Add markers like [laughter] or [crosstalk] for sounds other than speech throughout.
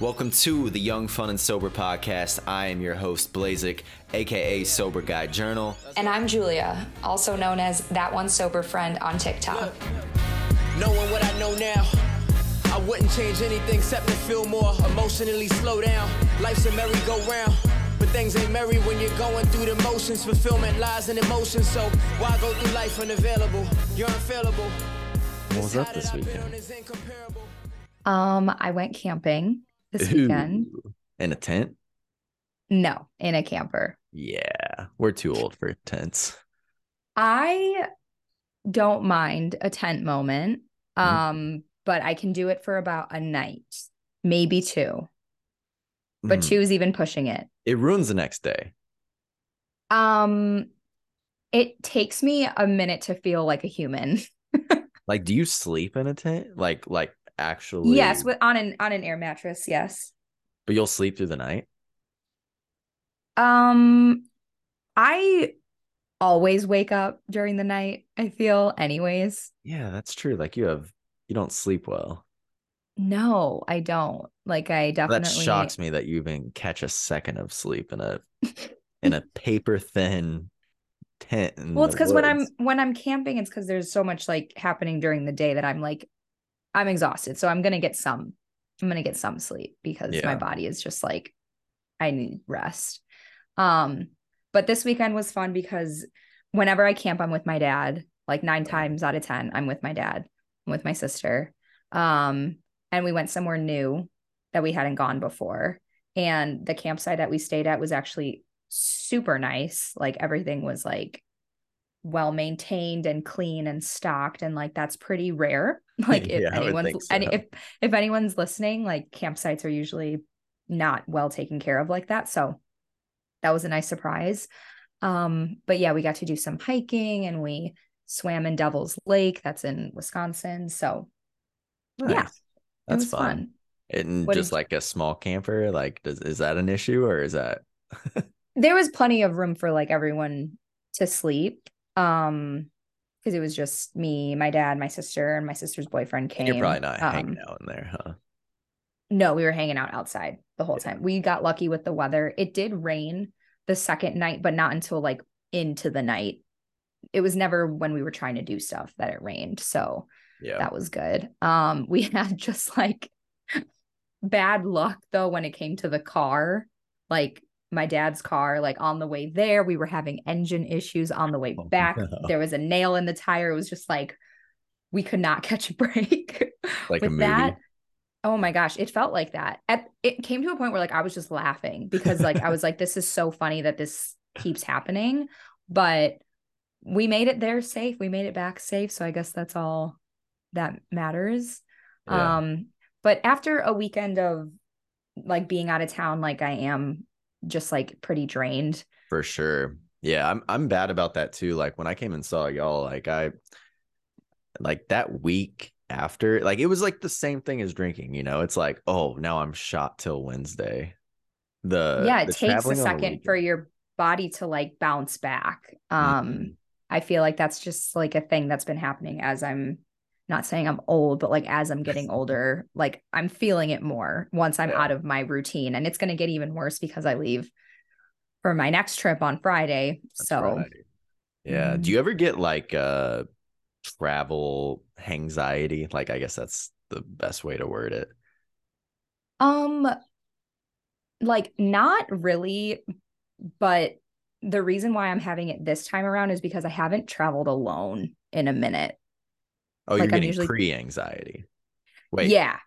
Welcome to the Young, Fun, and Sober podcast. I am your host, Blazik, aka Sober Guy Journal. And I'm Julia, also known as That One Sober Friend on TikTok. Knowing what I know now, I wouldn't change anything except to feel more emotionally slow down. Life's a merry-go-round. But things ain't merry when you're going through the motions. Fulfillment lies in emotion. So why go through life unavailable? You're unfailable. What was up this weekend? Um, I went camping this weekend. In a tent? No, in a camper. Yeah, we're too old for tents. I don't mind a tent moment. Mhm. Um, but I can do it for about a night, maybe two. But Mhm. two is even pushing it. It ruins the next day. Um, it takes me a minute to feel like a human. [laughs] Like, do you sleep in a tent? Like, like actually? Yes, with on an on an air mattress, yes. But you'll sleep through the night. Um, I always wake up during the night, I feel, anyways. Yeah, that's true. Like, you have you don't sleep well. No, I don't. Like I definitely That shocks me that you even catch a second of sleep in a [laughs] in a paper thin tent. Well, it's because when I'm when I'm camping, it's because there's so much like happening during the day that I'm like, I'm exhausted. So I'm gonna get some, I'm gonna get some sleep because my body is just like, I need rest. Um, but this weekend was fun because whenever I camp, I'm with my dad. Like nine times out of ten, I'm with my dad, I'm with my sister. Um, and we went somewhere new that we hadn't gone before. And the campsite that we stayed at was actually super nice. Like everything was like well maintained and clean and stocked and like that's pretty rare [laughs] [laughs] like if Yeah, anyone's so. any, if if anyone's listening like campsites are usually not well taken care of like that so that was a nice surprise um but yeah we got to do some hiking and we swam in devil's lake that's in wisconsin so yeah, Nice. it that's fun. fun And What just like a small camper, like does is that an issue or is that there was plenty of room for like everyone to sleep um because it was just me my dad my sister and my sister's boyfriend came you're probably not hanging Um, out in there, huh? no we were hanging out outside the whole Yeah. time we got lucky with the weather it did rain the second night but not until like into the night it was never when we were trying to do stuff that it rained so Yeah. that was good um we [laughs] had just like bad luck though when it came to the car like my dad's car like on the way there we were having engine issues on the way Oh, back. no. there was a nail in the tire. It was just like we could not catch a break [laughs] Like a with that. oh my gosh it felt like that. At, it came to a point where like i was just laughing because like i was like this is so funny that this keeps happening but we made it there safe. We made it back safe so i guess that's all that matters. Yeah. um but after a weekend of like being out of town like i am just like pretty drained For sure. Yeah, I'm I'm bad about that too. Like when I came and saw y'all, like I like that week after, like it was like the same thing as drinking, you know. It's like, oh, now I'm shot till Wednesday. The yeah it the takes a second for your body to like bounce back um Mhm. I feel like that's just like a thing that's been happening as I'm not saying I'm old, but like as I'm getting [laughs] older, like I'm feeling it more once I'm Yeah. out of my routine. And it's going to get even worse because I leave for my next trip on Friday. That's so, right. Yeah. Mhm. Do you ever get like uh travel anxiety? Like I guess that's the best way to word it. um, like not really, but the reason why I'm having it this time around is because I haven't traveled alone in a minute. Oh, Like, you're getting usually- pre-anxiety. Wait, yeah.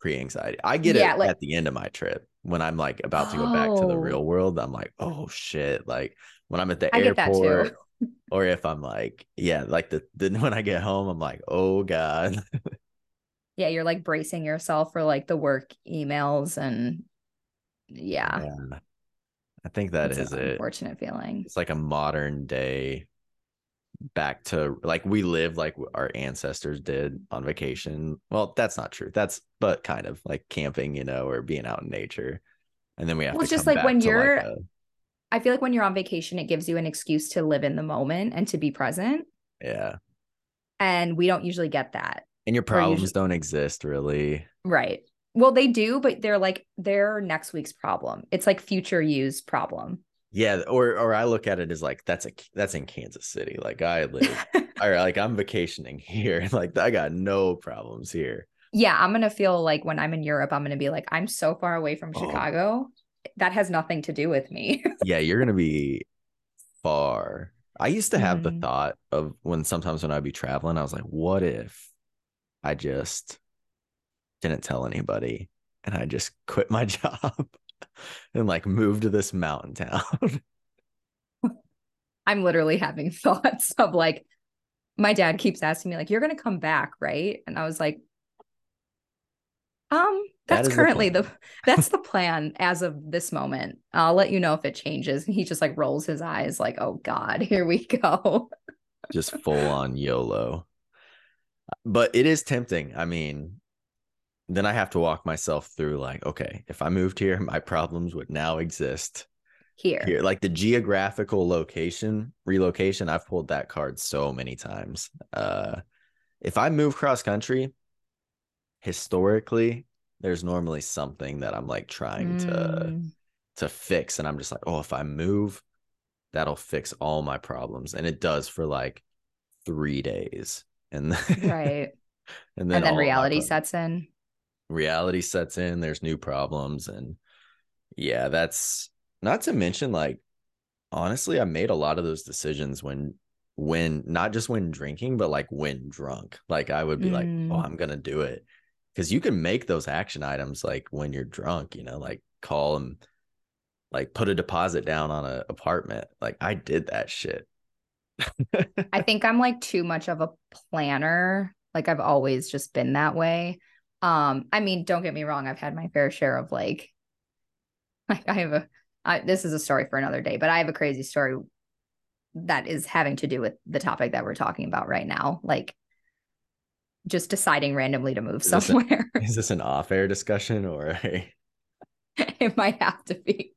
pre-anxiety. I get Yeah, it like- at the end of my trip when I'm like about to go back to the Oh. real world. I'm like, oh shit! Like when I'm at the I get that too. airport, [laughs] or if I'm like, yeah, like the then when I get home, I'm like, oh god, [laughs] Yeah. You're like bracing yourself for like the work emails and yeah. Yeah. I think that It's is an it. unfortunate feeling. It's like a modern day back to like we live like our ancestors did on vacation. Well, that's not true. That's but kind of like camping, you know, or being out in nature. And then we have Well, to it's just like when you're- a- I feel like when you're on vacation, it gives you an excuse to live in the moment and to be present. yeah. And we don't usually get that. And your problems usually- don't exist really. Right. Well, they do, but they're like they're next week's problem. It's like future use problem. Yeah, or or I look at it as like that's a that's in Kansas City. Like I live, [laughs] or like I'm vacationing here. [laughs] Like I got no problems here. Yeah, I'm gonna feel like when I'm in Europe, I'm gonna be like, I'm so far away from Oh. Chicago. That has nothing to do with me. [laughs] yeah, you're gonna be far. I used to have the Mhm. thought of when sometimes when I'd be traveling, I was like, what if I just didn't tell anybody and I just quit my job and like move to this mountain town? [laughs] I'm literally having [laughs] thoughts of like, my dad keeps asking me, like, you're gonna come back, right? And I was like, um, that's the currently the, plan. [laughs] that's the plan as of this moment. I'll let you know if it changes. And he just like rolls his eyes, like, oh God, here we go. just full on YOLO. But it is tempting. I mean, then I have to walk myself through like, okay, if I moved here, [laughs] my problems would now exist Here. here. Like the geographical location, relocation, I've pulled that card so many times. Uh if I move cross country, historically, there's normally something that I'm like trying to Mm, to fix and i'm just like oh if i move that'll fix all my problems and it does for like three days and then, right. [laughs] and then, and then reality sets in. Reality sets in there's new problems and yeah that's not to mention like honestly i made a lot of those decisions when when not just when drinking but like when drunk like i would be like Mm. oh i'm gonna do it because you can make those action items like when you're drunk you know like call and like put a deposit down on an apartment like i did that shit I think I'm like too much of a planner. Like I've always just been that way. Um, I mean, don't get me wrong, I've had my fair share of like [laughs] like I have a I, this is a story for another day, but I have a crazy story that is having to do with the topic that we're talking about right now. Like just deciding randomly to move Is this somewhere. [laughs] is this an off-air discussion or a [laughs] it might have to be.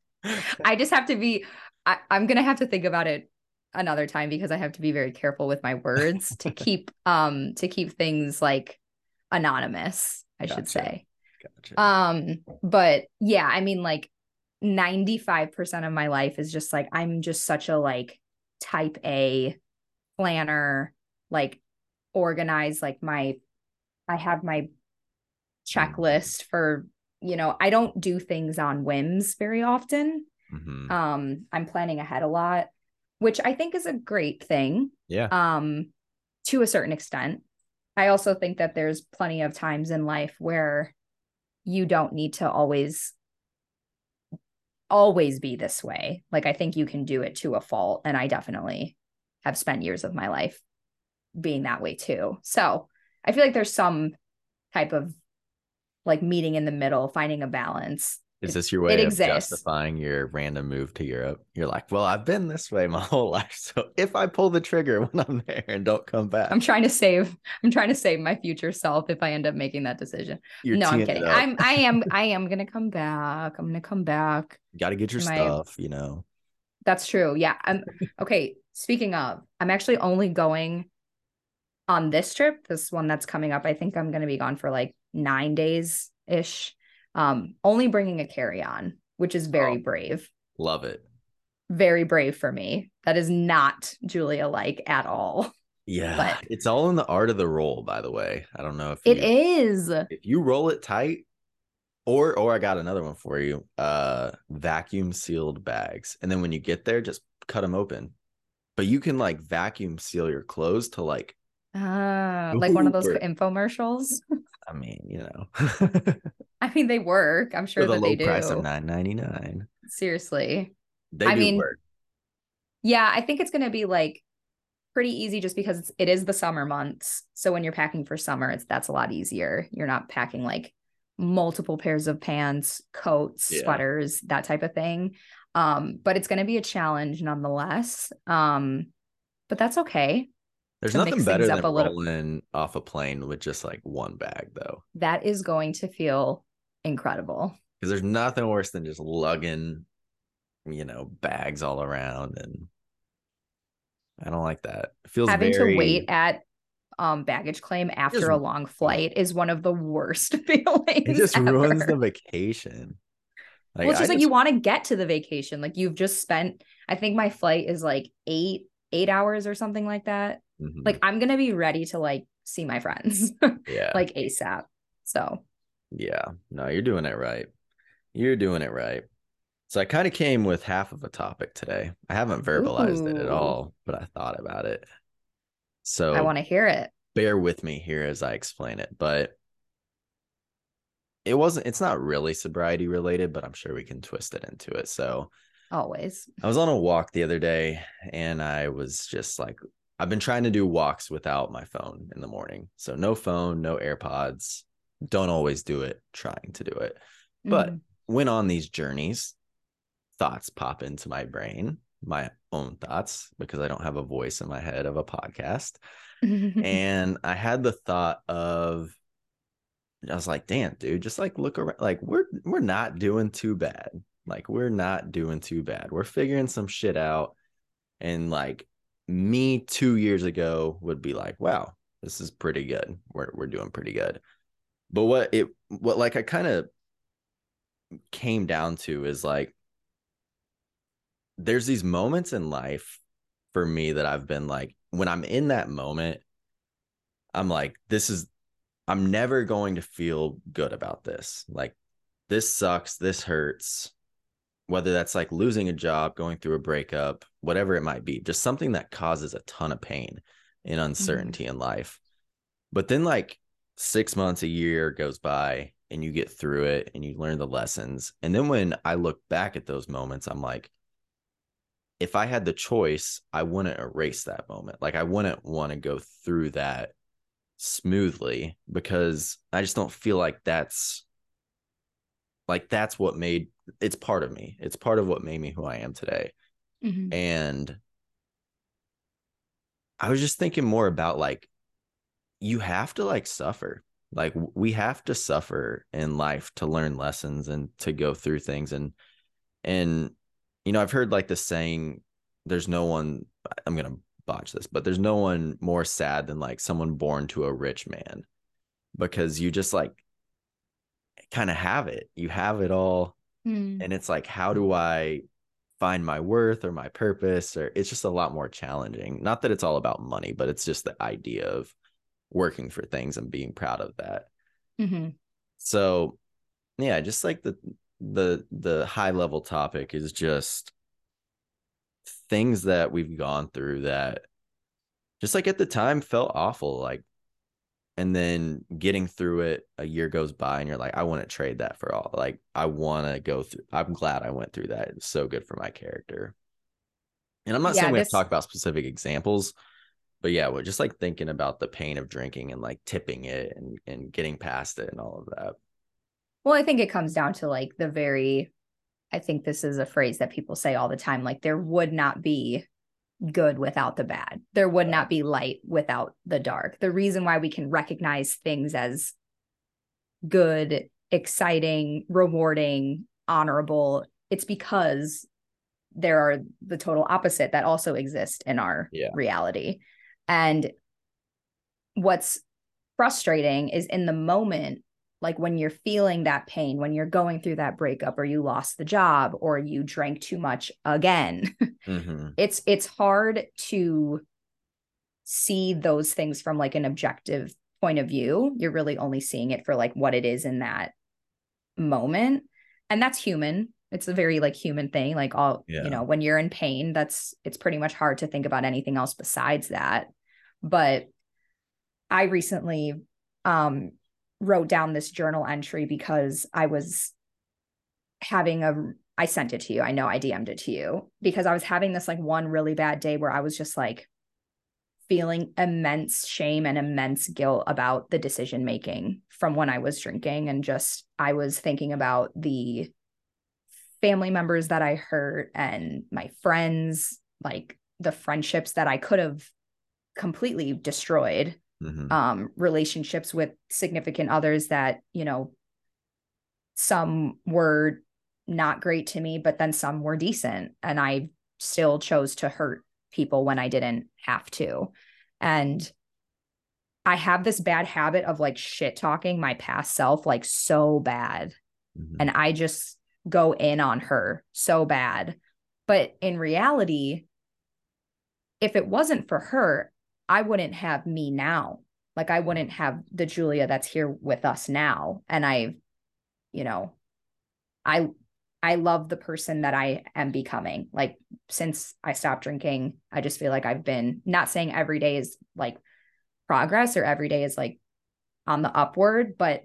I just have to be I, I'm gonna have to think about it another time because I have to be very careful with my words to keep um to keep things like anonymous, I should say. Gotcha. Um, but yeah, I mean like 95% of my life is just like I'm just such a like type A planner, like organized, like my I have my checklist for, you know, I don't do things on whims very often. Mhm. Um, I'm planning ahead a lot, which I think is a great thing yeah um to a certain extent i also think that there's plenty of times in life where you don't need to always always be this way. Like i think you can do it to a fault and i definitely have spent years of my life being that way too. So i feel like there's some type of like meeting in the middle finding a balance Is this your way it of exists. justifying your random move to Europe? You're like, well, I've been this way my [laughs] whole life. So if I pull the trigger [laughs] when I'm there and don't come back, i'm trying to save i'm trying to save my future self if i end up making that decision you're no, I'm kidding. I'm I am I am gonna come back. I'm gonna come back. You got to get your Am I- stuff, you know. That's true. Yeah. I'm okay. Speaking of, I'm actually only going on this trip, this one that's coming up. I think I'm gonna be gone for like nine days ish. Um, only bringing a carry-on, which is very Oh. brave. Love it. Very brave for me. That is not Julia like at all. Yeah, But- it's all in the art of the roll. By the way, I don't know if It you, is. if you roll it tight, or or I got another one for you. Uh, vacuum sealed bags, and then when you get there, just cut them open. But you can like vacuum seal your clothes to like. Uh, like one of those infomercials. I mean, you know, [laughs] I mean, they work. I'm sure for the that low they do. price of nine ninety nine. Seriously. They I do mean, work. Yeah, I think it's going to be like pretty easy just because it's, it is the summer months. So when you're packing for summer, it's that's a lot easier. You're not packing like multiple pairs of pants, coats, Yeah. sweaters, that type of thing. Um, but it's going to be a challenge nonetheless. Um, but that's okay. There's nothing better than rolling off a plane with just like one bag, though, That is going to feel incredible. because there's nothing worse than just lugging, you know, bags all around, and I don't like that. It feels Having very to wait at um baggage claim after Just- a long flight is one of the worst [laughs] feelings. It just ever. ruins the vacation. well, it's I just like you want to get to the vacation. Like you've just spent, I think my flight is like eight, eight hours or something like that. Mhm. Like I'm gonna be ready to like see my friends [laughs] yeah, like ASAP. So yeah. No, you're doing it right. You're doing it right. So I kind of came with half of a topic today. I haven't verbalized it at all, but I thought about it. So I want to hear it. bear with me here as I explain it, but it wasn't it's not really sobriety related, but I'm sure we can twist it into it. So Always. I was on a walk the other day and I was just like I've been trying to do walks without my phone in the morning. So no phone, no AirPods. Don't always do it, trying to do it. But Mhm. when on these journeys, thoughts pop into my brain, my own thoughts, because I don't have a voice in my head of a podcast. [laughs] and I had the thought of I was like, damn, dude, just like look around. Like we're we're not doing too bad. Like we're not doing too bad. We're figuring some shit out. And like me two years ago would be like, wow, this is pretty good. We're we're doing pretty good. But what it what like I kind of came down to is like there's these moments in life for me that I've been like when I'm in that moment, I'm like, this is I'm never going to feel good about this. Like this sucks, this hurts. Whether that's like losing a job, going through a breakup, whatever it might be, just something that causes a ton of pain and mm-hmm. uncertainty in life. But then like 6 months a year goes by and you get through it and you learn the lessons. And then when I look back at those moments, I'm like if I had the choice, I wouldn't erase that moment. Like I wouldn't want to go through that smoothly because I just don't feel like that's like that's what made it's part of me. It's part of what made me who I am today. Mhm. And I was just thinking more about like you have to like suffer. Like we have to suffer in life to learn lessons and to go through things and and you know, I've heard like the saying there's no one I'm going to botch this, but there's no one more sad than like someone born to a rich man because you just like kind of have it. You have it all Mm. and it's like how do i find my worth or my purpose or it's just a lot more challenging not that it's all about money but it's just the idea of working for things and being proud of that Mhm. so yeah just like the the the high level topic is just things that we've gone through that just like at the time felt awful like and then getting through it a year goes by and you're like i want to trade that for all like i want to go through i'm glad i went through that it's so good for my character. And i'm not Yeah, saying we have to talk about specific examples but yeah we're just like thinking about the pain of drinking and like tipping it and and getting past it and all of that. Well, I think it comes down to like the very, I think this is a phrase that people say all the time like, there would not be good without the bad. There would not be light without the dark. The reason why we can recognize things as good, exciting, rewarding, honorable, it's because there are the total opposite that also exist in our Yeah. reality. And what's frustrating is in the moment like when you're feeling that pain, when you're going through that breakup or you lost the job or you drank too much again, [laughs] hmm it's it's hard to see those things from like an objective point of view. You're really only seeing it for like what it is in that moment. And that's human. It's a very like human thing. Like all, Yeah. you know, when you're in pain, that's it's pretty much hard to think about anything else besides that. But I recently um wrote down this journal entry because I was having a I sent it to you. I know I DM'd it to you because I was having this like one really bad day where I was just like feeling immense shame and immense guilt about the decision making from when I was drinking and just I was thinking about the family members that I hurt and my friends, like the friendships that I could have completely destroyed hmm um relationships with significant others that you know some were not great to me but then some were decent and i still chose to hurt people when i didn't have to and I have this bad habit of like shit talking my past self like so bad. Mhm. And I just go in on her so bad. But in reality, if it wasn't for her, I wouldn't have me now. Like I wouldn't have the Julia that's here with us now. And I, you know, I I love the person that I am becoming. Like since I stopped drinking, I just feel like I've been not saying every day is like progress or every day is like on the upward, but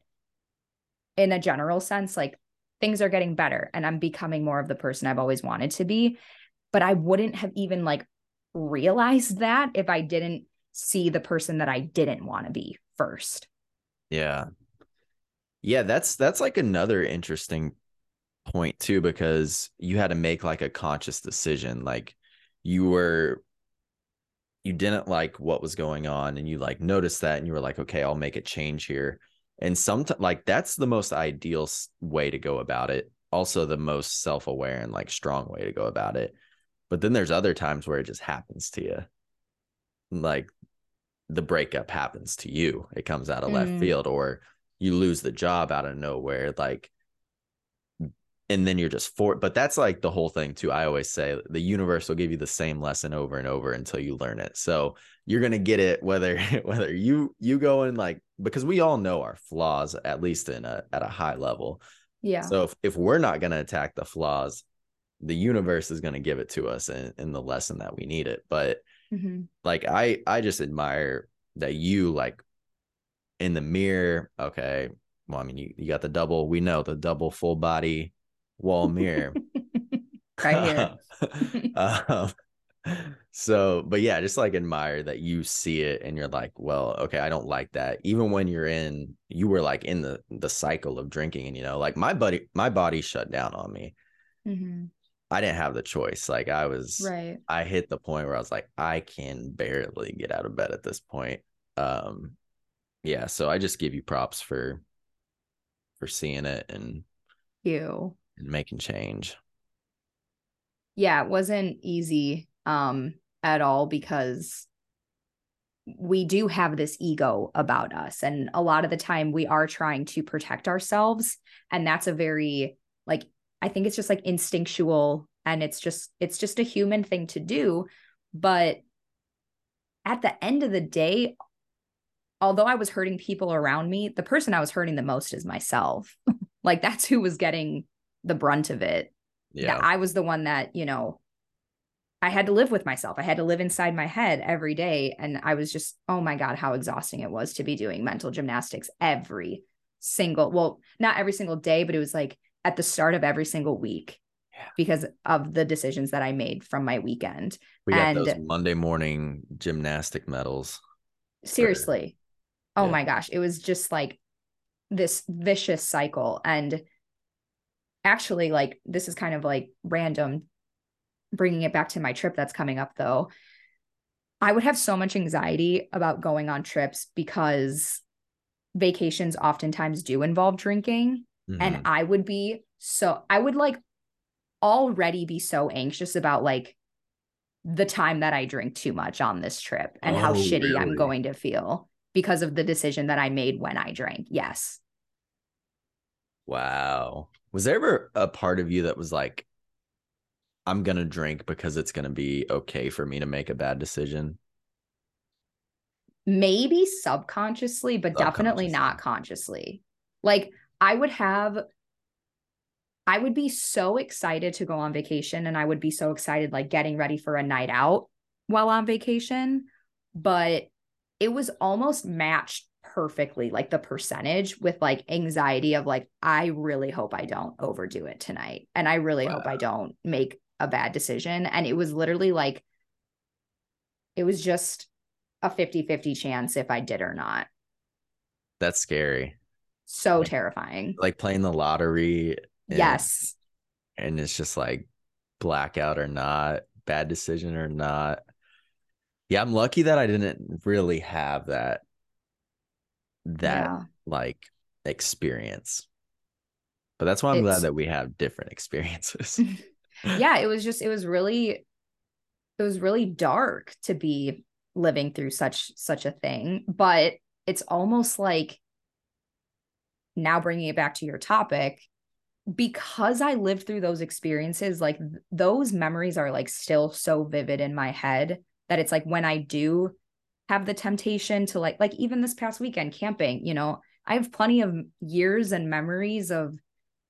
in a general sense, like things are getting better and I'm becoming more of the person I've always wanted to be. But I wouldn't have even like realized that if I didn't see the person that I didn't want to be first. Yeah. Yeah, that's that's like another interesting point too because you had to make like a conscious decision like you were you didn't like what was going on and you like noticed that and you were like okay, I'll make a change here. And sometimes like that's the most ideal way to go about it. Also the most self-aware and like strong way to go about it. But then there's other times where it just happens to you. Like the breakup happens to you. It comes out of left Mm. field or you lose the job out of nowhere like and then you're just for but that's like the whole thing too. I always say the universe will give you the same lesson over and over until you learn it. So you're going to get it whether [laughs] whether you you go in like because we all know our flaws at least in a at a high level. Yeah. So if, if we're not going to attack the flaws, the universe is going to give it to us in, in the lesson that we need it. But Mhm. like I I just admire that you like in the mirror, okay. Well, I mean you, you got the double, we know the double full body wall mirror. [laughs] [laughs] right here. [laughs] um, so but yeah, just like admire that you see it and you're like, well, okay, I don't like that. Even when you're in you were like in the the cycle of drinking and you know, like my buddy my body shut down on me. Mhm. I didn't have the choice. Like I was Right. I hit the point where I was like, I can barely get out of bed at this point. Um, yeah, so I just give you props for for seeing it and, You. and making change. yeah it wasn't easy um at all because we do have this ego about us and a lot of the time we are trying to protect ourselves and that's a very like i think it's just like instinctual and it's just it's just a human thing to do but at the end of the day although i was hurting people around me the person i was hurting the most is myself [laughs] like that's who was getting the brunt of it Yeah. I was the one that, you know, I had to live with myself. I had to live inside my head every day. And I was just, oh my God, how exhausting it was to be doing mental gymnastics every single, well, not every single day, but it was like at the start of every single week Yeah. because of the decisions that I made from my weekend. we got and- those Monday morning gymnastic medals. Seriously. Oh Yeah. my gosh. It was just like this vicious cycle. And actually, like, this is kind of like random, bringing it back to my trip that's coming up though. I would have so much anxiety about going on trips because vacations oftentimes do involve drinking. And Mhm. I would be so, I would like already be so anxious about like the time that I drink too much on this trip and how Oh, shitty I'm going to feel because of the decision that I made when I drank. Yes. wow. Was there ever a part of you that was like, I'm gonna drink because it's gonna be okay for me to make a bad decision? Maybe subconsciously, but definitely not consciously. Like I would have I would be so excited to go on vacation and I would be so excited like getting ready for a night out while on vacation, but it was almost matched perfectly like the percentage with like anxiety of like I really hope I don't overdo it tonight and I really hope I don't make a bad decision and it was literally like it was just a 50-50 chance if I did or not. That's scary. So Like- terrifying. Like playing the lottery. And- Yes. and it's just like blackout or not, bad decision or not. Yeah, I'm lucky that I didn't really have that that Yeah. like experience. But that's why I'm It's- glad that we have different [laughs] experiences. [laughs] yeah it was just it was really it was really dark to be living through such such a thing but it's almost like now bringing it back to your topic because I lived through those experiences, like th- those memories are like still so vivid in my head that it's like when I do have the temptation to like, like even this past weekend camping, you know, I have plenty of years and memories of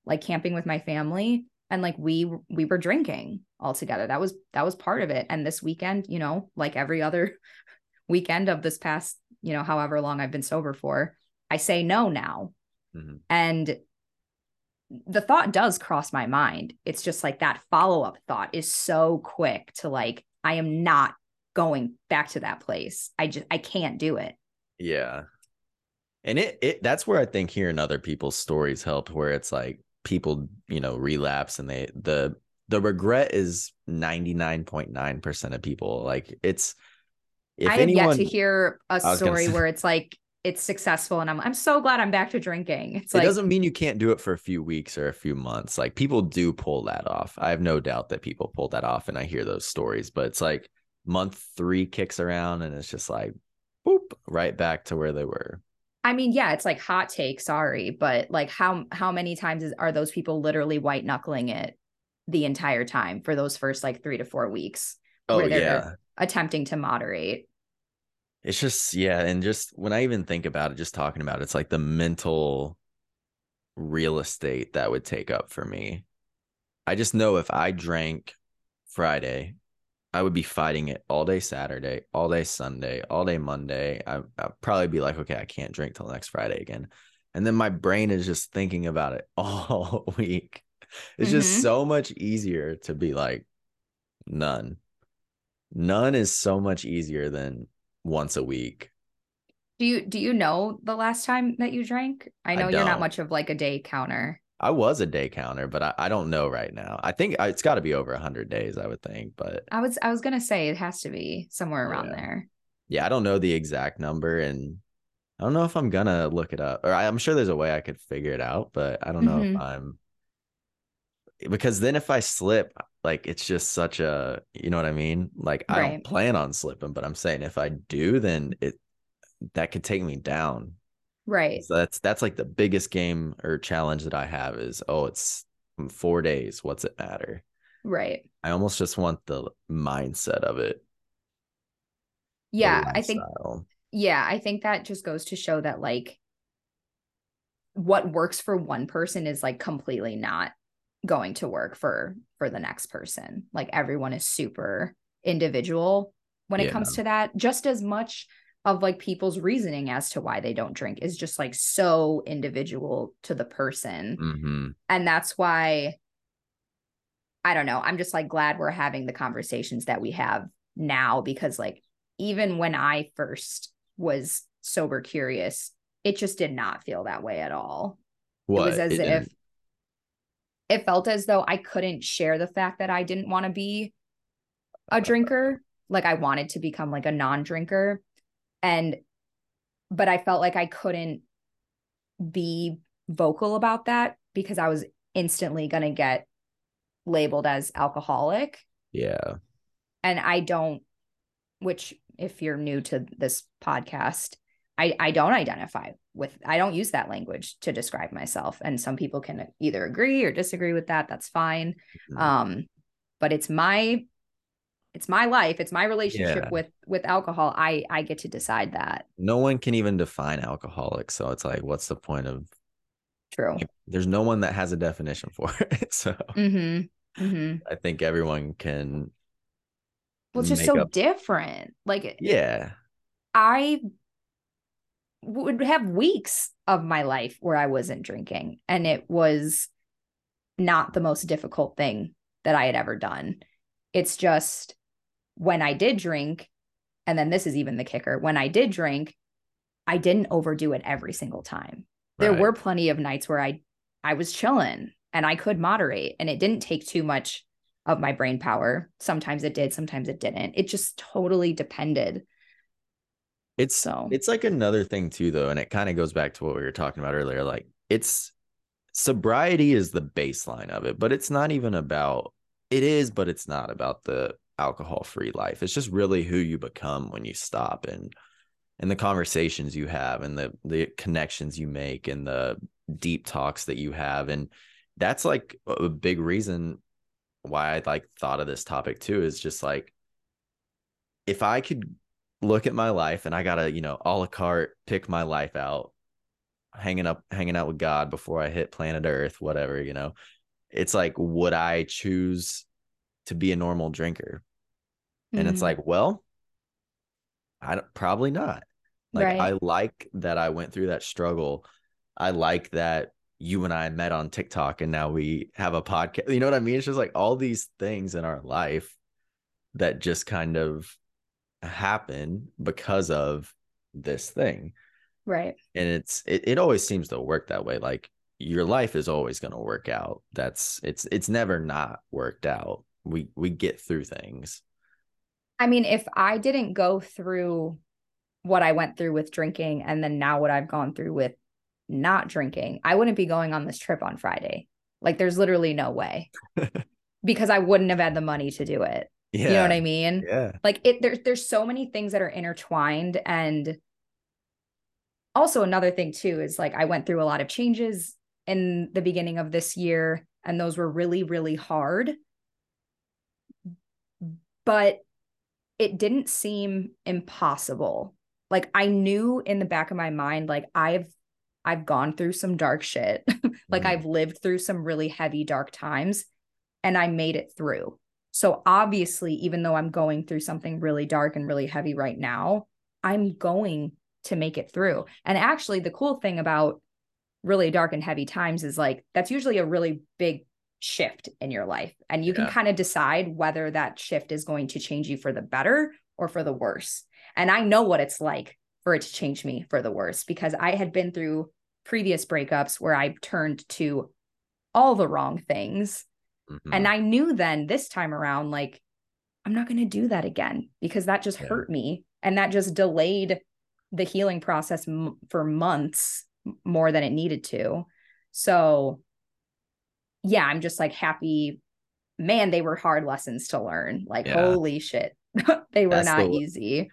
like camping with my family and like we we were drinking all together. That was that was part of it. And this weekend, you know, like every other [laughs] weekend of this past, you know, however long I've been sober for, I say no now. Mm-hmm. And the thought does cross my mind. It's just like that follow up thought is so quick to like, I am not going back to that place. I just, I can't do it. Yeah. And it, it, that's where I think hearing other people's stories helped, where it's like people, you know, relapse and they, the, the regret is 99.9% of people. Like it's, if I have anyone, yet to hear a story say, where it's like it's successful and I'm I'm so glad I'm back to drinking. It's it like, doesn't mean you can't do it for a few weeks or a few months. Like people do pull that off. I have no doubt that people pull that off and I hear those stories, but it's like month 3 kicks around and it's just like boop right back to where they were. I mean, yeah, it's like hot take, sorry, but like how how many times is, are those people literally white knuckling it the entire time for those first like 3 to 4 weeks? Oh yeah. attempting to moderate it's just yeah and just when i even think about it just talking about it, it's like the mental real estate that would take up for me. I just know if i drank friday i would be fighting it all day saturday all day sunday all day monday. I, i'd probably be like okay i can't drink till next friday again. And then my brain is just thinking about it [laughs] all week. It's mm-hmm. just so much easier to be like none. None is so much easier than once a week. Do you do you know the last time that you drank? I know I you're not much of like a day counter. I was a day counter, but I, I don't know right now. I think it's got to be over hundred days, I would think. But I was I was gonna say it has to be somewhere around yeah. there. Yeah, I don't know the exact number, and I don't know if I'm gonna look it up. Or I, am sure there's a way I could figure it out, but I don't know mm-hmm. if I'm because then if I slip, like it's just such a you know what I mean? Like I don't plan on slipping, but I'm saying if I do, then it that could take me down. Right. So that's that's like the biggest game or challenge that I have is oh it's four days. What's it matter? Right. I almost just want the mindset of it. Yeah, I think yeah, I think that just goes to show that like what works for one person is like completely not going to work for for the next person like everyone is super individual when it yeah. comes to that just as much of like people's reasoning as to why they don't drink is just like so individual to the person mm-hmm. and that's why i don't know i'm just like glad we're having the conversations that we have now because like even when i first was sober curious it just did not feel that way at all what? it was as it if it felt as though I couldn't share the fact that I didn't want to be a drinker. Like I wanted to become like a non-drinker. And but I felt like I couldn't be vocal about that because I was instantly going to get labeled as alcoholic. Yeah. And I don't which if you're new to this podcast, I I don't identify with I don't use that language to describe myself. And some people can either agree or disagree with that. That's fine. Mm-hmm. um but it's my it's my life. It's my relationship yeah. with with alcohol. I I get to decide that. No one can even define alcoholic. So it's like what's the point of true. Like, there's no one that has a definition for [laughs] it. So mm-hmm. Mm-hmm. I think everyone can well it's just so up... different. Like yeah. I would have weeks of my life where I wasn't drinking. And it was not the most difficult thing that I had ever done. It's just when I did drink, and then this is even the kicker when I did drink, I didn't overdo it every single time. There were plenty of nights where I I was chilling and I could moderate and it didn't take too much of my brain power. Sometimes it did, sometimes it didn't. It just totally depended it's so it's like another thing too, though, and it kind of goes back to what we were talking about earlier. Like it's sobriety is the baseline of it, but it's not even about it is, but it's not about the alcohol free life. It's just really who you become when you stop. And and the conversations you have and the the connections you make and the deep talks that you have and that's like a big reason why I like thought of this topic too is just like if I could look at my life and I gotta, you know, a la carte pick my life out, hanging up, hanging out with God before I hit planet Earth, whatever, you know, it's like, would I choose to be a normal drinker? And mm-hmm. it's like, well, I don't, probably not. Like, right. I like that I went through that struggle. I like that you and I met on TikTok and now we have a podcast. You know what I mean? It's just like all these things in our life that just kind of happen because of this thing. Right. And it's it, it always seems to work that way. Like your life is always going to work out. That's it's it's never not worked out. We we get through things. I mean, if I didn't go through what I went through with drinking and then now what I've gone through with not drinking, I wouldn't be going on this trip on Friday. Like there's literally no way. [laughs] because I wouldn't have had the money to do it. Yeah. You know what I mean? Yeah. Like it there's there's so many things that are intertwined and also another thing too is like I went through a lot of changes in the beginning of this year and those were really really hard. But it didn't seem impossible. Like I knew in the back of my mind like I've I've gone through some dark shit. [laughs] like mm. I've lived through some really heavy, dark times and I made it through. So obviously, even though I'm going through something really dark and really heavy right now, I'm going to make it through. And actually, the cool thing about really dark and heavy times is like that's usually a really big shift in your life. And you yeah. can kind of decide whether that shift is going to change you for the better or for the worse. And I know what it's like for it to change me for the worse because I had been through previous breakups where I turned to all the wrong things. Mm-hmm. And I knew then this time around, like, I'm not going to do that again because that just yeah. hurt me. And that just delayed the healing process m- for months more than it needed to. So, yeah, I'm just like happy. Man, they were hard lessons to learn. Like, yeah. holy shit, [laughs] they were That's not the, easy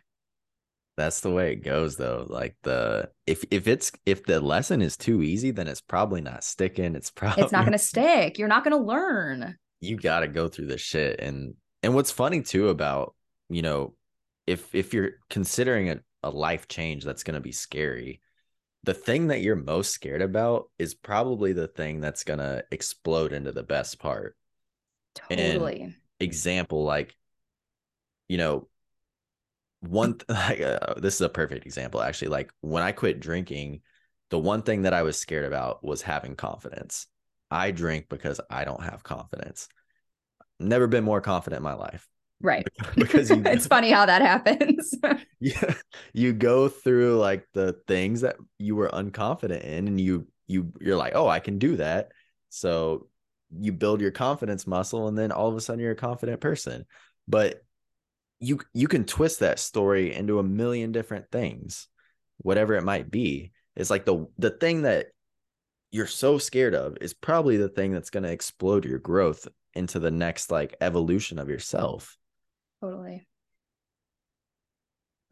that's the way it goes though. Like the if if it's if the lesson is too easy then it's probably not sticking. It's probably [laughs] it's not going to stick. You're not going to learn. You got to go through this shit. And and what's funny too about you know if if you're considering a, a life change that's going to be scary the thing that you're most scared about is probably the thing that's going to explode into the best part. Totally. and example like you know one [laughs] like uh, this is a perfect example actually like when i quit drinking the one thing that i was scared about was having confidence. I drink because i don't have confidence. Never been more confident in my life. Right. [laughs] Because you, it's funny how that happens. [laughs] Yeah you go through like the things that you were unconfident in and you you you're like oh i can do that. So you build your confidence muscle and then all of a sudden you're a confident person. But you you can twist that story into a million different things whatever it might be. It's like the the thing that you're so scared of is probably the thing that's going to explode your growth into the next like evolution of yourself. Totally.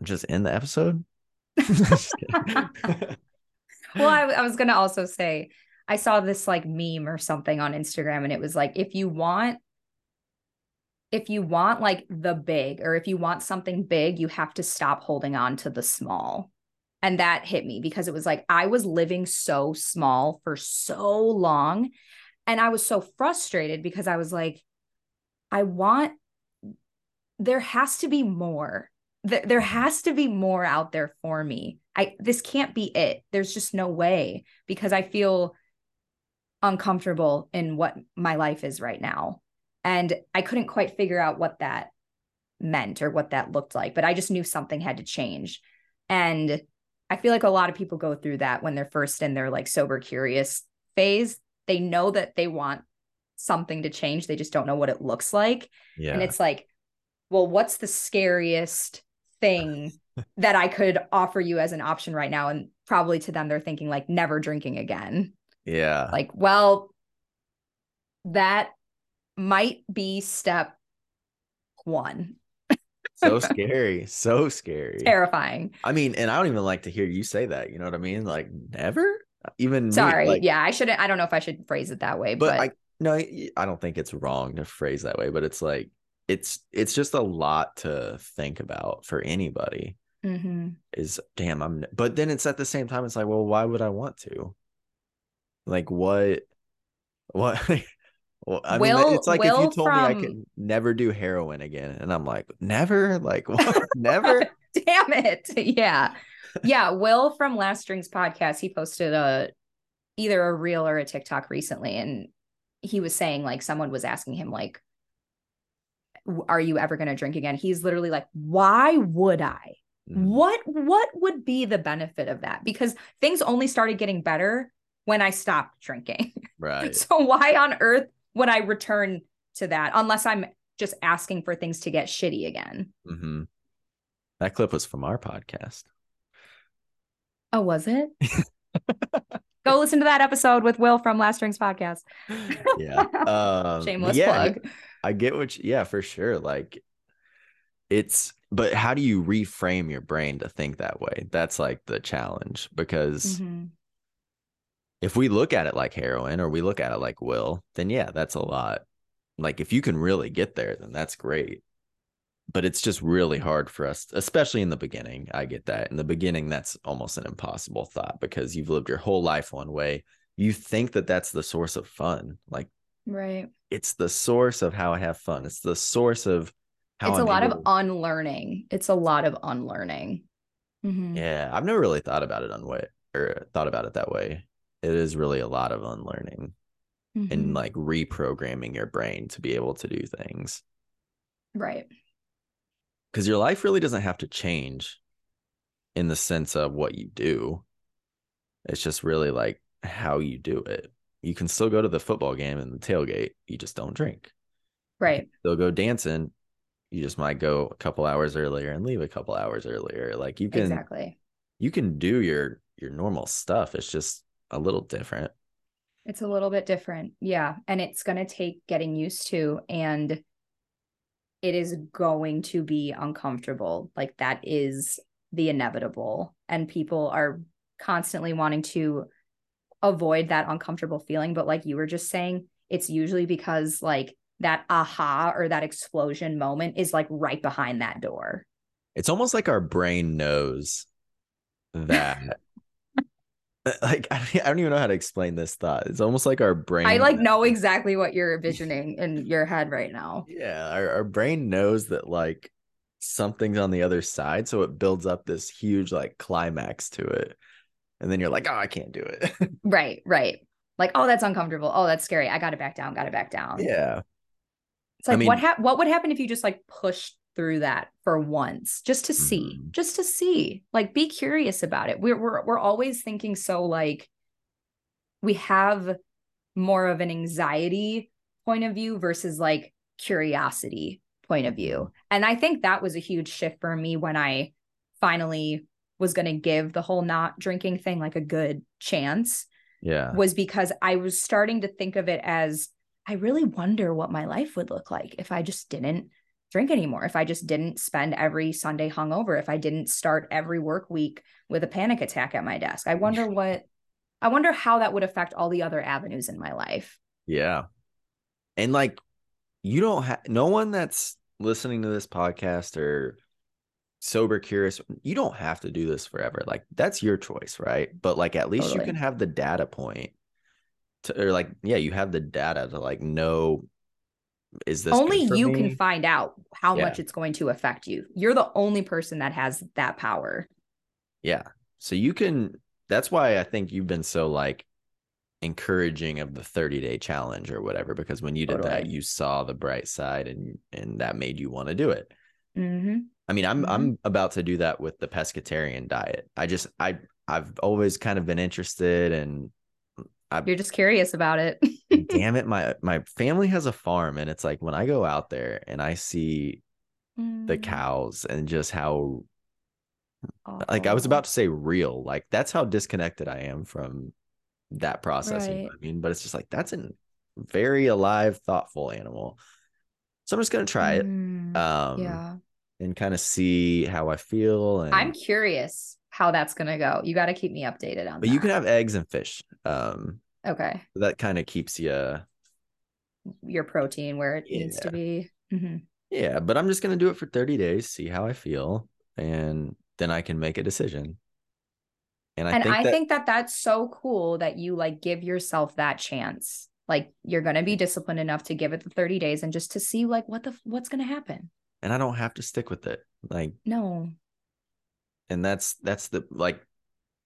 Just end the episode? [laughs] [laughs] Well I, I was going to also say i saw this like meme or something on instagram and it was like if you want if you want like the big or if you want something big, you have to stop holding on to the small. And that hit me because it was like I was living so small for so long. And I was so frustrated because I was like, I want, there has to be more. There mm-hmm. has to be more out there for me. I this can't be it. There's just no way because I feel uncomfortable in what my life is right now. And I couldn't quite figure out what that meant or what that looked like, but I just knew something had to change. And I feel like a lot of people go through that when they're first in their like sober curious phase. They know that they want something to change, they just don't know what it looks like. Yeah. And it's like, well, what's the scariest thing [laughs] that I could offer you as an option right now? And probably to them, they're thinking like never drinking again. Yeah. Like, well, that might be step one. so [laughs] scary. So scary. Terrifying. I mean, and I don't even like to hear you say that. You know what I mean? Like never. Even me, Sorry. like- yeah, I shouldn't. I don't know if I should phrase it that way, but but, I no, I don't think it's wrong to phrase that way. But it's like it's it's just a lot to think about for anybody. Mhm. Is damn, I'm. But then it's at the same time, it's like, well, why would I want to? Like what? What? [laughs] well, I mean, it's like if you Will told me I from- could never do heroin again, and I'm like, never, like [laughs] what? [laughs] never. [laughs] damn it. Yeah. Yeah. Will from Last Drinks podcast, he posted a either a reel or a TikTok recently. And he was saying, like, someone was asking him, like, are you ever going to drink again? He's literally like, why would I? Mm, What what would be the benefit of that? Because things only started getting better when I stopped drinking. Right. So why on earth would I return to that unless I'm just asking for things to get shitty again? hmm That clip was from our podcast. Oh, was it? Go listen to that episode with Will from Last Drinks Podcast. [laughs] yeah. Um, Shameless yeah, plug. I get what, you, yeah, for sure. Like it's, but how do you reframe your brain to think that way? That's like the challenge because Mhm. If we look at it like heroin or we look at it like will, then yeah, that's a lot. Like if you can really get there, then that's great. But it's just really hard for us, especially in the beginning. I get that. In the beginning, that's almost an impossible thought because you've lived your whole life one way. You think that that's the source of fun. Like Right. it's the source of how I have fun. It's the source of how it's a I'm lot of unlearning. It's a lot of unlearning. Mhm. yeah. I've never really thought about it on way or thought about it that way. It is really a lot of unlearning Mhm. and like reprogramming your brain to be able to do things right. because your life really doesn't have to change in the sense of what you do. It's just really like how you do it. You can still go to the football game and the tailgate. You just don't drink. Right. They'll go dancing. You just might go a couple hours earlier and leave a couple hours earlier. Like you can Exactly. you can do your your normal stuff. It's just a little different. It's a little bit different. Yeah. And it's going to take getting used to. And it is going to be uncomfortable. Like that is the inevitable. And people are constantly wanting to avoid that uncomfortable feeling. But like you were just saying, it's usually because like that aha or that explosion moment is like right behind that door. It's almost like our brain knows [laughs] that [laughs] like I don't- I don't even know how to explain this thought. It's almost like our brain I like know exactly what you're [laughs] envisioning in your head right now. Yeah, our, our brain knows that like something's on the other side, so it builds up this huge like climax to it. And then you're like, "Oh, I can't do it." [laughs] Right, right. Like, oh, that's uncomfortable. Oh, that's scary. I got to back down. Got to back down. yeah. It's like I what mean- hap- what would happen if you just like pushed through that for once, just to see, Mhm. just to see, like be curious about it. We're we're we're always thinking so like we have more of an anxiety point of view versus like curiosity point of view. And I think that was a huge shift for me when I finally was going to give the whole not drinking thing like a good chance Yeah. was because I was starting to think of it as I really wonder what my life would look like if I just didn't drink anymore, if I just didn't spend every Sunday hungover, if I didn't start every work week with a panic attack at my desk. I wonder [laughs] what I wonder how that would affect all the other avenues in my life. Yeah. And like you don't have no one that's listening to this podcast or sober curious, you don't have to do this forever. Like that's your choice, right? But like at least you can have the data point to or like yeah, you have the data to like know is this only you me? can find out how Yeah. much it's going to affect you. You're the only person that has that power. Yeah. So you can that's why I think you've been so like encouraging of the 30 day challenge or whatever because when you did that you saw the bright side and and that made you want to do it. hmm I mean, I'm Mhm. I'm about to do that with the pescatarian diet. I just I I've always kind of been interested and I, You're just curious about it. [laughs] [laughs] damn it my my family has a farm and it's like when I go out there and I see the Mm, cows and just how like I was about to say real. Like that's how disconnected I am from that process. You know what I mean, but it's just like that's a very alive, thoughtful animal. So I'm just gonna try it. Mm, Um, yeah. and kind of see how I feel. And I'm curious how that's gonna go. You got to keep me updated on but that. you can have eggs and fish. Um, okay that kind of keeps you. your protein where it needs to Yeah. be. Mhm. Yeah, but I'm just gonna do it for 30 days, see how I feel, and then I can make a decision. And I and think I that, think that that's so cool that you like give yourself that chance. Like you're gonna be disciplined enough to give it the 30 days and just to see like what the what's gonna happen. and I don't have to stick with it. Like, No, and that's that's the like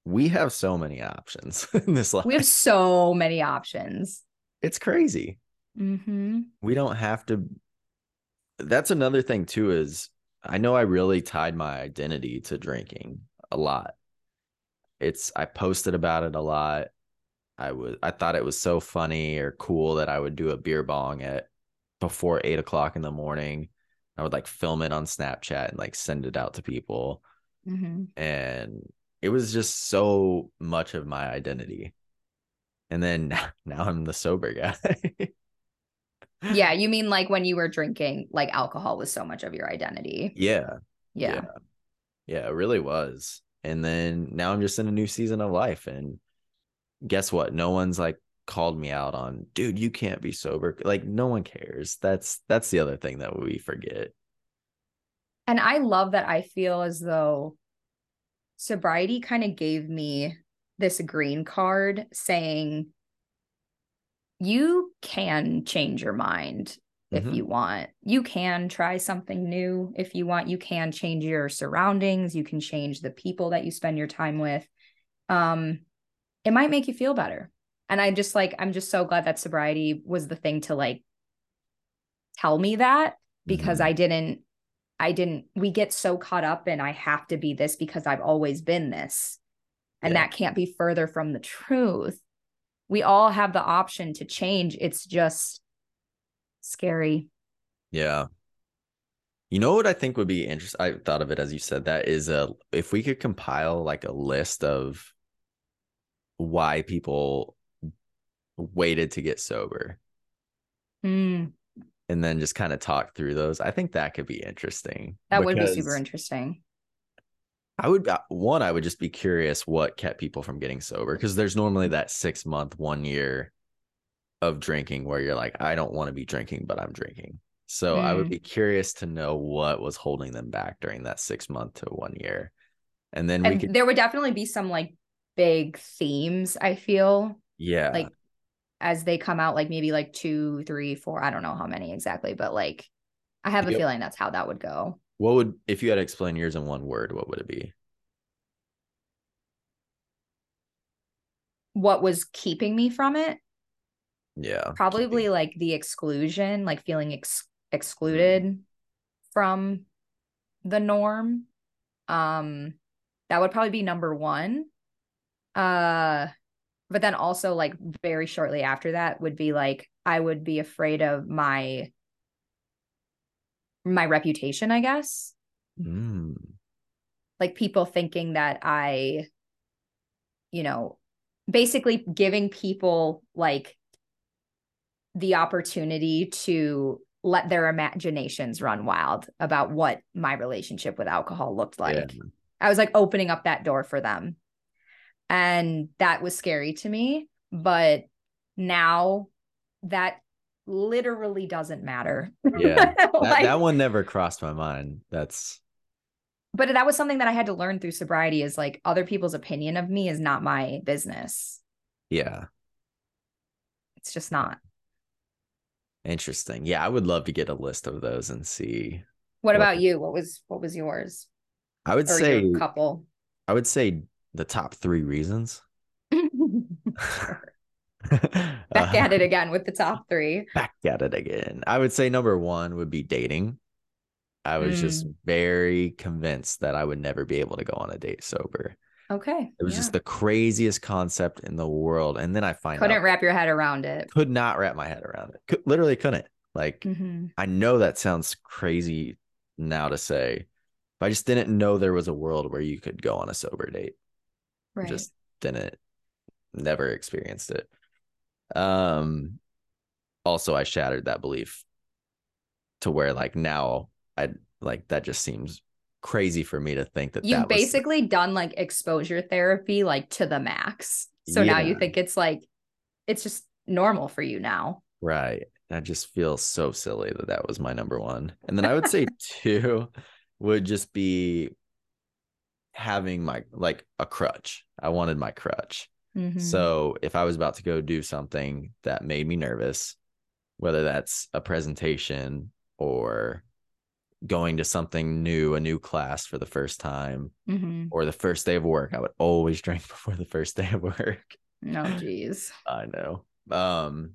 we have so many options [laughs] in this life. we have so many options. it's crazy. hmm we don't have to that's another thing too is i know i really tied my identity to drinking a lot it's i posted about it a lot i was i thought it was so funny or cool that i would do a beer bong at before eight o'clock in the morning i would like film it on snapchat and like send it out to people hmm and it was just so much of my identity and then [laughs] now i'm the sober guy [laughs] Yeah, you mean like when you were drinking, like alcohol was so much of your identity. yeah Yeah. Yeah, it really was. And then now I'm just in a new season of life. And guess what? No one's like called me out on, dude, you can't be sober. Like no one cares. That's that's the other thing that we forget. And I love that I feel as though sobriety kind of gave me this green card saying you can change your mind if Mhm. you want. You can try something new if you want. You can change your surroundings, you can change the people that you spend your time with. Um it might make you feel better. And I just like I'm just so glad that sobriety was the thing to like tell me that because Mhm. I didn't I didn't we get so caught up in I have to be this because I've always been this. And Yeah. that can't be further from the truth. We all have the option to change. It's just scary. Yeah. You know what I think would be interesting? I thought of it as you said that is a if we could compile like a list of why people waited to get sober Mm, and then just kind of talk through those. I think that could be interesting. that would be super interesting. I would uh, one, I would just be curious what kept people from getting sober because there's normally that six month, one year of drinking where you're like, I don't want to be drinking, but I'm drinking. So I would Mm. be curious to know what was holding them back during that six month to one year. And then we And could, there would definitely be some like big themes, I feel, yeah, like as they come out, like maybe like two, three, four. I don't know how many exactly, but like I have a Yep. feeling that's how that would go. what would, if you had to explain yours in one word, what would it be? What was keeping me from it? Yeah. probably keeping- like the exclusion like feeling ex- excluded from the norm um that would probably be number one uh but then also like very shortly after that would be like i would be afraid of my my reputation i guess Mm, like people thinking that I, you know, basically giving people like the opportunity to let their imaginations run wild about what my relationship with alcohol looked like. yeah. I was like opening up that door for them. And that was scary to me. But now that literally doesn't matter. Yeah. [laughs] That, Like- that one never crossed my mind. That's, but that was something that I had to learn through sobriety is like other people's opinion of me is not my business. yeah. It's just not. Interesting. Yeah. I would love to get a list of those and see. What What- about you? What was what was yours? I would Or say, couple? I would say the top three reasons. [laughs] [laughs] Back at it again with the top three. Back at it again. I would say number one would be dating. I was just Mm. very convinced that I would never be able to go on a date sober. Okay. It was yeah. just the craziest concept in the world. And then I find couldn't out wrap your head around it. could not wrap my head around it. Could, literally couldn't. Like Mhm. I know that sounds crazy now to say, but I just didn't know there was a world where you could go on a sober date. Right. just didn't never experienced it um also i shattered that belief to where like now i like that just seems crazy for me to think that You've that was- basically done like exposure therapy like to the max. So now you think it's like it's just normal for you now. Right. I just feel so silly that that was my number one. And then I would say [laughs] two would just be having my like a crutch. I wanted my crutch. Mhm. So if I was about to go do something that made me nervous, whether that's a presentation or going to something new, a new class for the first time, Mhm. or the first day of work, I would always [laughs] drink before the first day of work. No, geez. I know. Um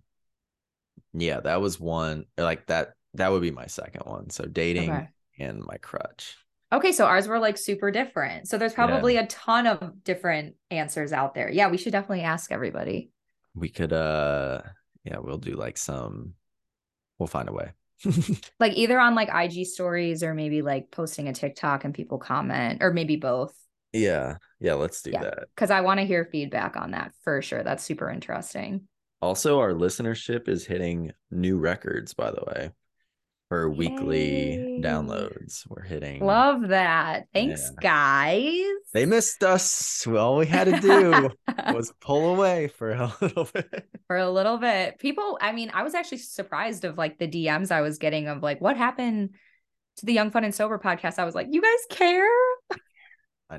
yeah, that was one like that that would be my second one. So dating Okay. and my crutch. Okay, so ours were like super different. So there's probably a ton of different answers out there. Yeah, we should definitely ask everybody. We could uh yeah, we'll do like some we'll find a way. [laughs] Like either on like IG stories or maybe like posting a TikTok and people comment or maybe both. yeah. Yeah, let's do Yeah. that. Cause I want to hear feedback on that for sure. That's super interesting. Also, our listenership is hitting new records, by the way, for weekly Yay. downloads. We're hitting Love that. Thanks, Yeah. guys. They missed us. Well, all we had to do [laughs] was pull away for a [laughs] little bit. for a little bit. People, I mean, I was actually surprised of like the DMs I was getting of like, what happened to the Young Fun and Sober podcast? I was like, you guys care?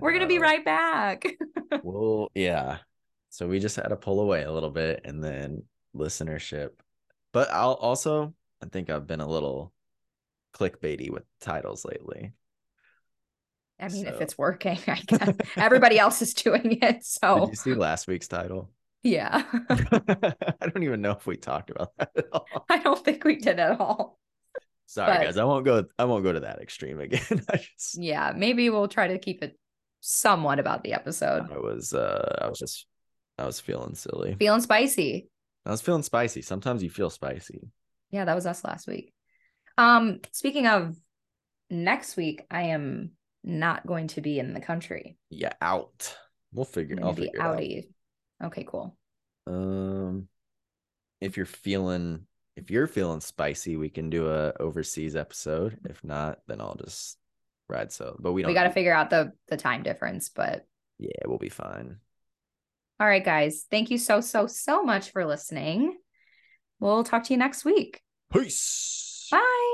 We're gonna be right back. [laughs] Well, yeah. So we just had to pull away a little bit and then listenership. But I'll also, I think I've been a little clickbaity with titles lately. I mean, if it's working, I [laughs] guess everybody else is doing it. Did So you see last week's title? yeah, [laughs] I don't even know if we talked about that at all. [laughs] I don't think we did at all. Sorry, But- guys. I won't go. I won't go to that extreme again. Just, Yeah, maybe we'll try to keep it somewhat about the episode. I was, uh, I was just, I was feeling silly. Feeling spicy. I was feeling spicy. Sometimes you feel spicy. Yeah, that was us last week. Um, speaking of next week, I am not going to be in the country. Yeah, out. We'll figure. I'll figure it out. Okay, cool. Um, if you're feeling if you're feeling spicy, we can do a overseas episode. If not, then I'll just ride so. But we don't. We got to figure out the the time difference, but Yeah, we'll be fine. all right, guys. Thank you so so so much for listening. We'll talk to you next week. Peace. Bye.